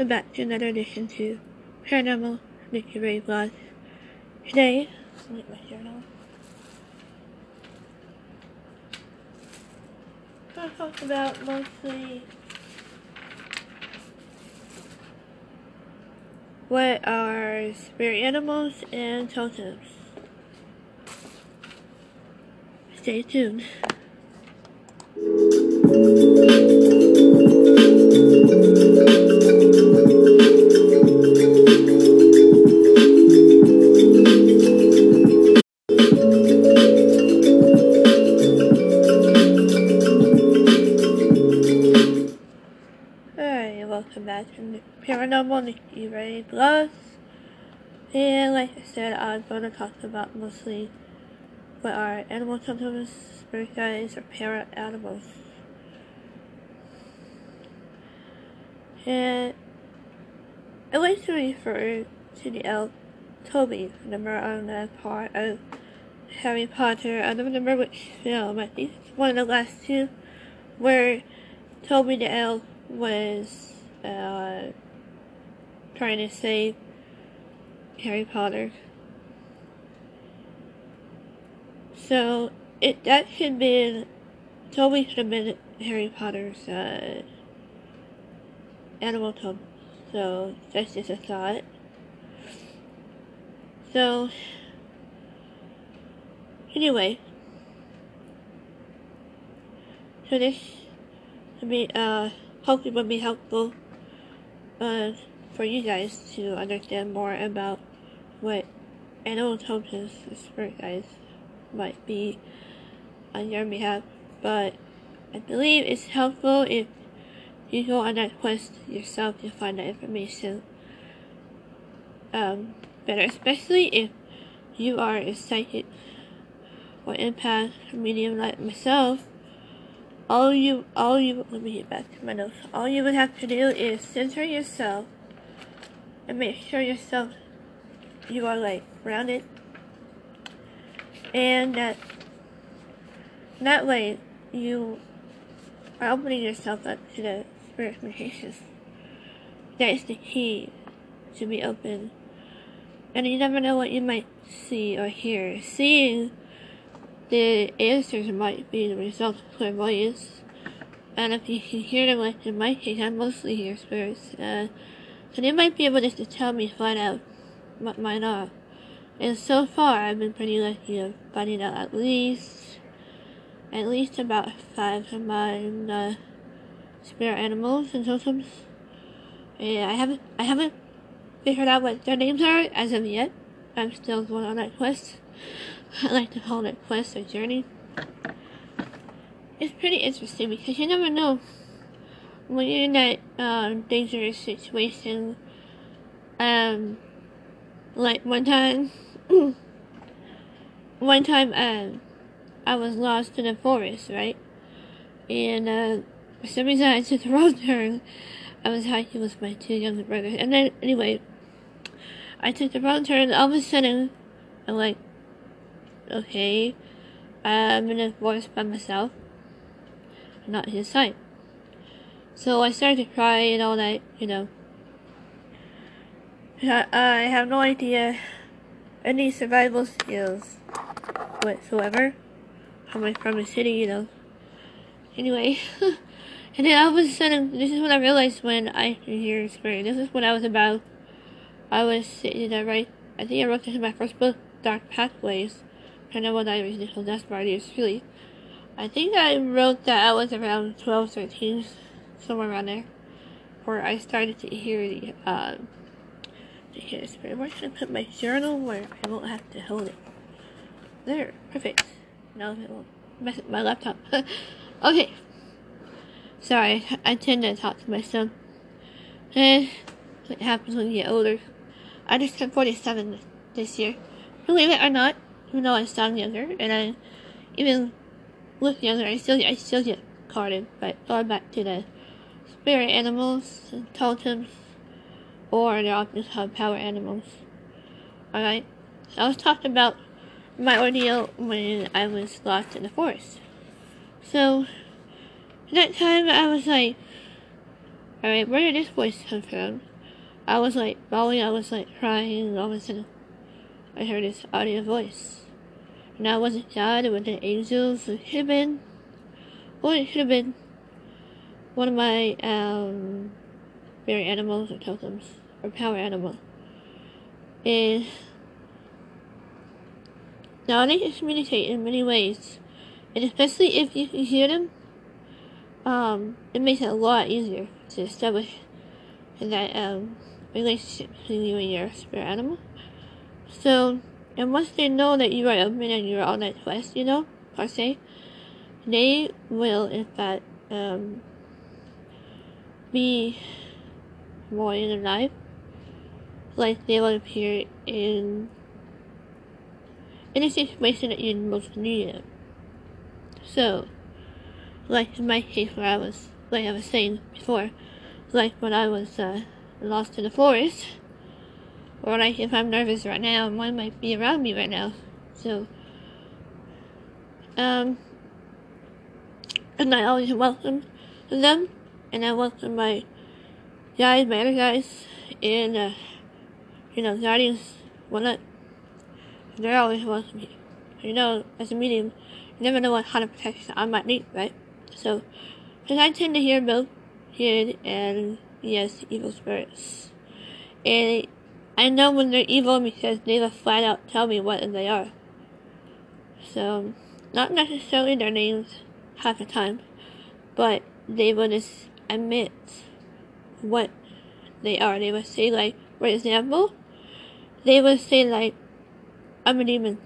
welcome back to another edition to Paranormal Mystery Vlog. Today, let my journal. I'm going to talk about mostly what are spirit animals and totems. Stay tuned. Welcome back to Paranormal Ray Plus. And like I said, I'm going to talk about mostly what are animal totems, spirit guides, or para animals. And I like to refer to the elf Dobby, number on the part of Harry Potter. I don't remember which film, I think it's one of the last two, where Dobby the elf was uh, trying to save Harry Potter. So it that should be Dobby should have been Harry Potter's uh, animal totem. So that's just a thought. So anyway, so this would be uh hopefully would be helpful uh for you guys to understand more about what animal totems spirit guides might be on your behalf. But I believe it's helpful if you go on that quest yourself to find that information um, better, especially if you are a psychic or empath medium like myself. All you, all you, let me get back to my notes. All you would have to do is center yourself and make sure yourself, you are like grounded and that that way you are opening yourself up to the communications. That is the key to be open. And you never know what you might see or hear. Seeing the answers might be the result of clairvoyance. And if you can hear them, like in my case, I mostly hear spirits. Uh, so they might be able just to tell me flat out what mine are. And so far, I've been pretty lucky of finding out at least, at least about five of my uh, spirit animals and totems. And I haven't, I haven't figured out what their names are as of yet. I'm still going on that quest. I like to call it quest or journey. It's pretty interesting because you never know when you're in that um, dangerous situation. Um, like one time one time, um, I was lost in a forest, right? And, uh, for some reason I took the wrong turn. I was hiking with my two younger brothers. And then, anyway, I took the wrong turn. All of a sudden, I'm like, okay, I'm in a forest by myself. Not his sight. So I started to cry and all that, you know. I have no idea any survival skills whatsoever. I'm from a city, you know. Anyway, and then all of a sudden, this is what I realized when I hear spirit. This is what I was about. I was sitting there, right? I think I wrote this in my first book, Dark Pathways. I know what I was initial death party is really. I think I wrote that I was around 12, 13, somewhere around there, where I started to hear the, uh, to hear the spirit. Where should I put my journal where I won't have to hold it? There, perfect. Now my laptop. okay. Sorry, I tend to talk to myself. Eh, it happens when you get older. I just turned 47 this year. Believe it or not, even though I sound younger, and I even look younger, I still I still get carded. But going back to the spirit animals and totems, or they're often called power animals. Alright? I was talking about my ordeal when I was lost in the forest. So, that time I was like, alright, where did this voice come from? I was like bawling, I was like crying, and all of a sudden I heard this audio voice. And I wasn't God, it was the angels, it could have been, or it have been one of my um, animals or totems, or power animal. And now they can communicate in many ways, and especially if you can hear them, um, it makes it a lot easier to establish that um, relationship between you and your spirit animal. So, and once they know that you are open and you're on that quest, you know, per se, they will, in fact, um, be more in your life. Like they will appear in in a situation that you most need it. So, like in my case where I was, like I was saying before, like when I was uh, lost in the forest, or like if I'm nervous right now, one might be around me right now. So, um, and I always welcome them, and I welcome my guys, my other guys, and uh, you know, guardians, whatnot. They're always welcome. You know, as a medium, you never know what kind of protection I might need, right? So, because I tend to hear both good and yes, evil spirits. And I know when they're evil because they just flat out tell me what they are. So, not necessarily their names half the time, but they will just admit what they are. They will say like, for example, they will say like, I'm a demon.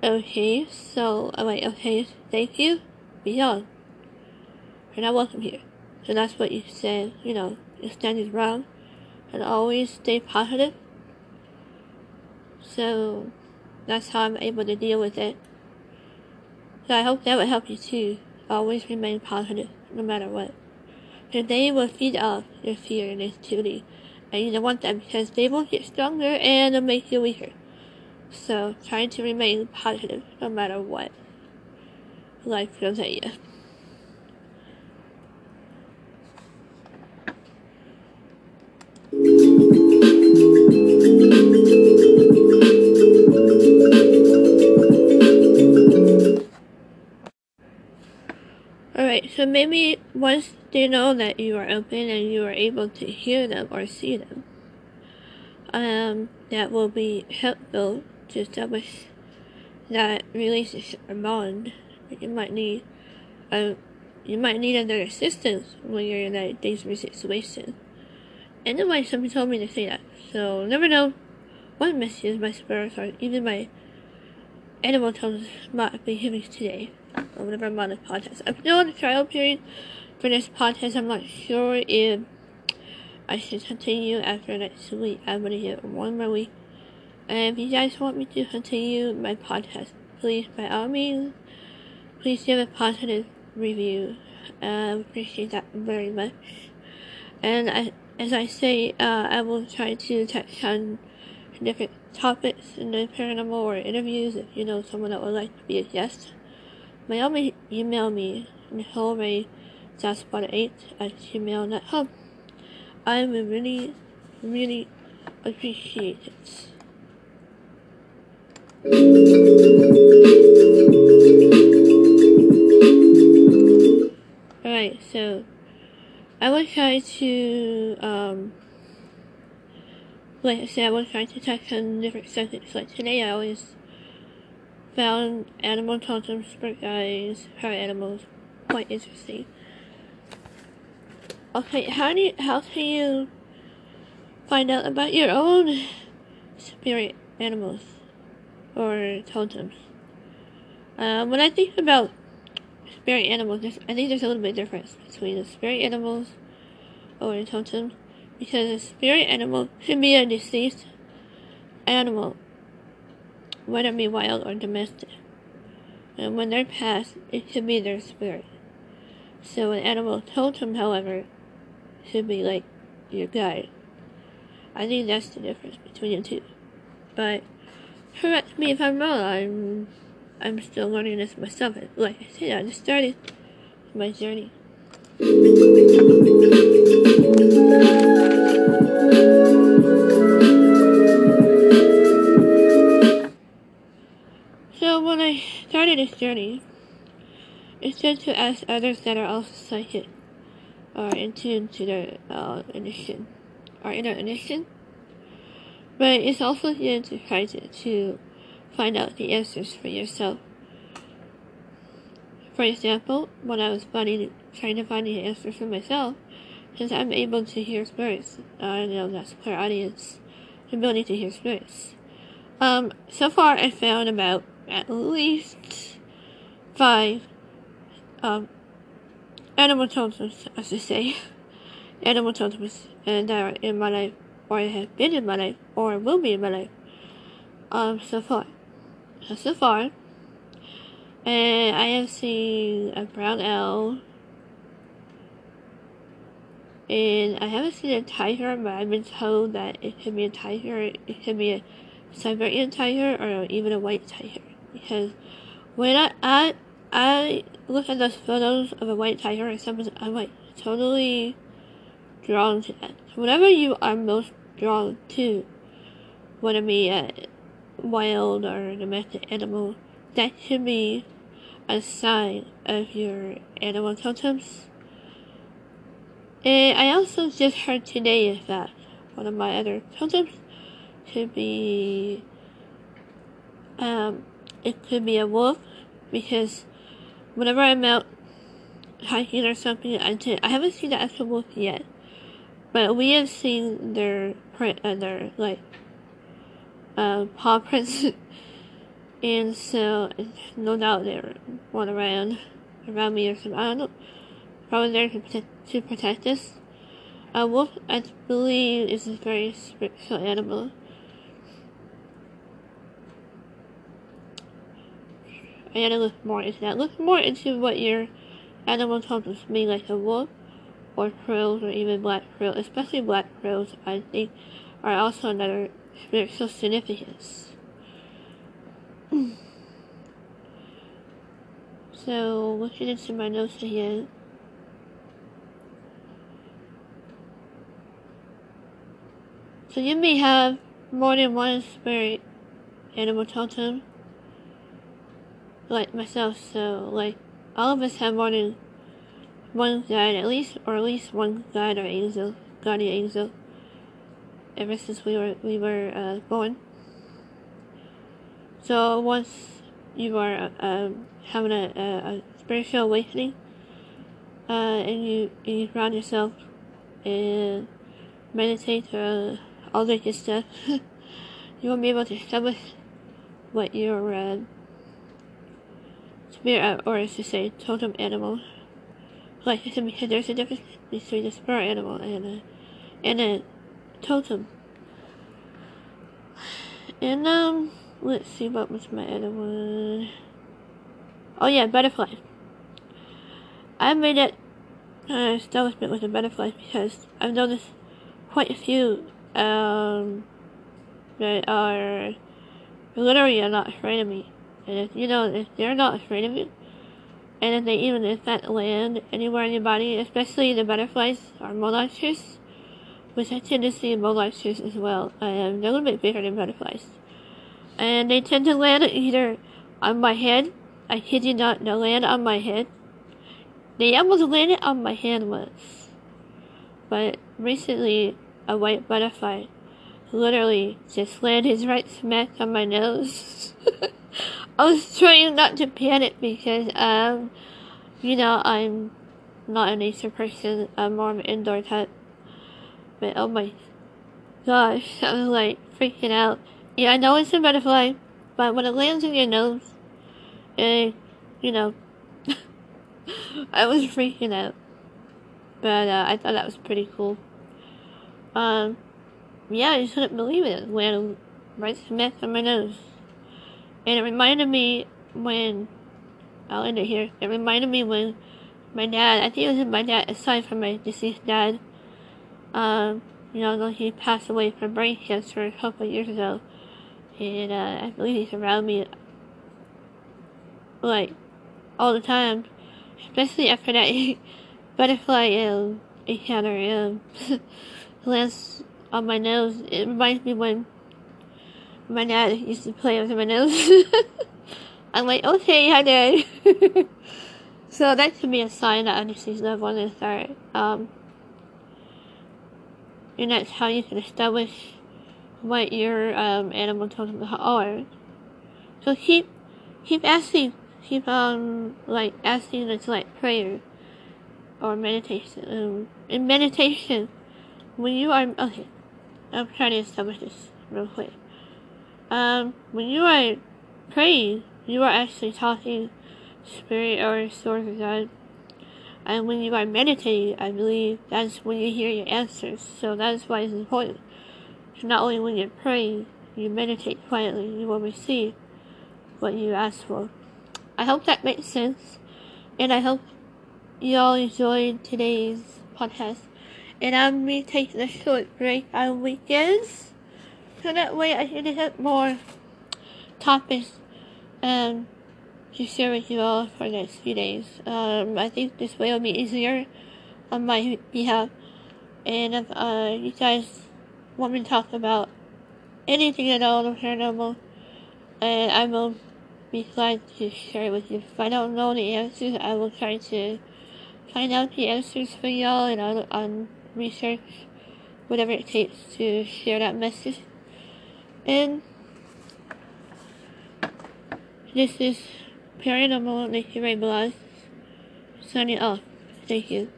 Okay, so uh, I'm like, okay, thank you, Be beyond. You're not welcome here. So that's what you say, you know, your stand is wrong. And always stay positive. So that's how I'm able to deal with it. So I hope that will help you too. Always remain positive, no matter what. And they will feed off your fear and negativity. And you don't want that because they will get stronger and they'll make you weaker. So try to remain positive no matter what life throws at you. Alright, so maybe once they know that you are open and you are able to hear them or see them, um, that will be helpful to establish that relationship or bond you might need. Um, you might need other assistance when you're in that dangerous situation. Then somebody told me to say that. So never know what messages my spirits or even my animal tones might be giving today. Or whatever I'm on podcast. I'm still in the trial period for this podcast. I'm not sure if I should continue after next week. I'm gonna get one more week. And if you guys want me to continue my podcast, please by all means please give a positive review. I uh, appreciate that very much. And I as I say, uh, I will try to touch on different topics in the paranormal or interviews if you know someone that would like to be a guest. All email me, NicoleRae8 at gmail.com. I would really, really appreciate it. Alright, so I will try to, um, like I said, I will try to touch on different subjects. Like today, I always found animal totems, spirit guys, her animals quite interesting. Okay, how do you, how can you find out about your own spirit animals or totems? Um, when I think about spirit animals, I think there's a little bit of difference between the spirit animals or the totems. Because a spirit animal should be a deceased animal, whether it be wild or domestic. And when they're passed, it should be their spirit. So an animal totem, however, should be like your guide. I think that's the difference between the two. But correct me if I'm wrong. I'm I'm still learning this myself. Like I said, I just started my journey. So when I started this journey, it said to ask others that are also psychic or in tune to their uh, initiation or inner initiation. But it's also good to try to, to find out the answers for yourself. For example, when I was finding, trying to find the answers for myself, since I'm able to hear spirits, I know that's clairaudience, the ability to hear spirits. Um, so far I found about at least five um, animal totems, as I say, animal totems, and that are in my life, or have been in my life, or will be in my life, um, so far. So far, and I have seen a brown owl, and I haven't seen a tiger, but I've been told that it could be a tiger, it could be a Siberian tiger, or even a white tiger. Because when I, I, I look at those photos of a white tiger I'm like totally drawn to that. Whatever you are most drawn to, whether it be a wild or domestic animal, that should be a sign of your animal totems. And I also just heard today that one of my other totems could be, um, it could be a wolf because whenever I'm out hiking or something, I did, I haven't seen the actual wolf yet, but we have seen their print their like uh, paw prints, and so no doubt they're one around around me or something. I don't know. Probably there to protect, to protect us. A wolf, I believe, is a very spiritual animal. I gotta look more into that. Look more into what your animal totems mean, like a wolf, or crows, or even black crows. Especially black crows, I think, are also another spiritual significance. so, looking into my notes again. So you may have more than one spirit animal totem like myself, so like all of us have more than one guide at least, or at least one guide or angel, guardian angel, ever since we were we were uh, born. So once you are uh, having a, a, a, spiritual awakening, uh, and you and you ground yourself and meditate uh, all that good stuff, you won't be able to establish what your uh, spirit, or as to say, totem animal. Like there's a difference between a spirit animal and a, and a totem. And, um, let's see, what was my other one? Oh yeah, butterfly. I made it uh, establishment with a butterfly because I've noticed quite a few, um, that are literally are not afraid of me. And if you know, if they're not afraid of you, and they even if that land anywhere in your body, especially the butterflies or mollusks, which I tend to see in as well, um, they're a little bit bigger than butterflies. And they tend to land either on my head, I kid you not, they land on my head. They almost landed on my hand once. But recently, a white butterfly literally just landed his right smack on my nose. I was trying not to panic because, um, you know, I'm not a nature person. I'm more of an indoor type. But oh my gosh, I was like freaking out. Yeah, I know it's a butterfly, but when it lands in your nose, and you know, I was freaking out. But uh, I thought that was pretty cool. Um, yeah, I just couldn't believe it. Landed right smack on my nose. And it reminded me when, I'll end it here, it reminded me when my dad, I think it was my dad, aside from my deceased dad, um, you know, he passed away from brain cancer a couple of years ago. And uh, I believe he's around me, like, all the time. Especially after that butterfly um, encounter um, lands on my nose. It reminds me when my dad used to play with my nose. I'm like, okay, hi dad. so that could be a sign that season of one to start. Um, and that's how you can establish what your um, animal totems are. So keep keep asking, keep um like asking it's like prayer or meditation. Um, in meditation, when you are okay, I'm trying to establish this real quick. Um, when you are praying, you are actually talking spirit or source of God. And when you are meditating, I believe that's when you hear your answers. So that's why it's important. So not only when you're praying, you meditate quietly, you will receive what you ask for. I hope that makes sense. And I hope you all enjoyed today's podcast. And I'm be taking a short break on weekends. So that way I can have more topics um, to share with you all for the next few days. Um, I think this way will be easier on my behalf. And if uh, you guys want me to talk about anything at all paranormal, and I will be glad to share it with you. If I don't know the answers, I will try to find out the answers for y'all and I'll research whatever it takes to share that message. And this is Paranormal Nikki Rae Blas signing off. Thank you.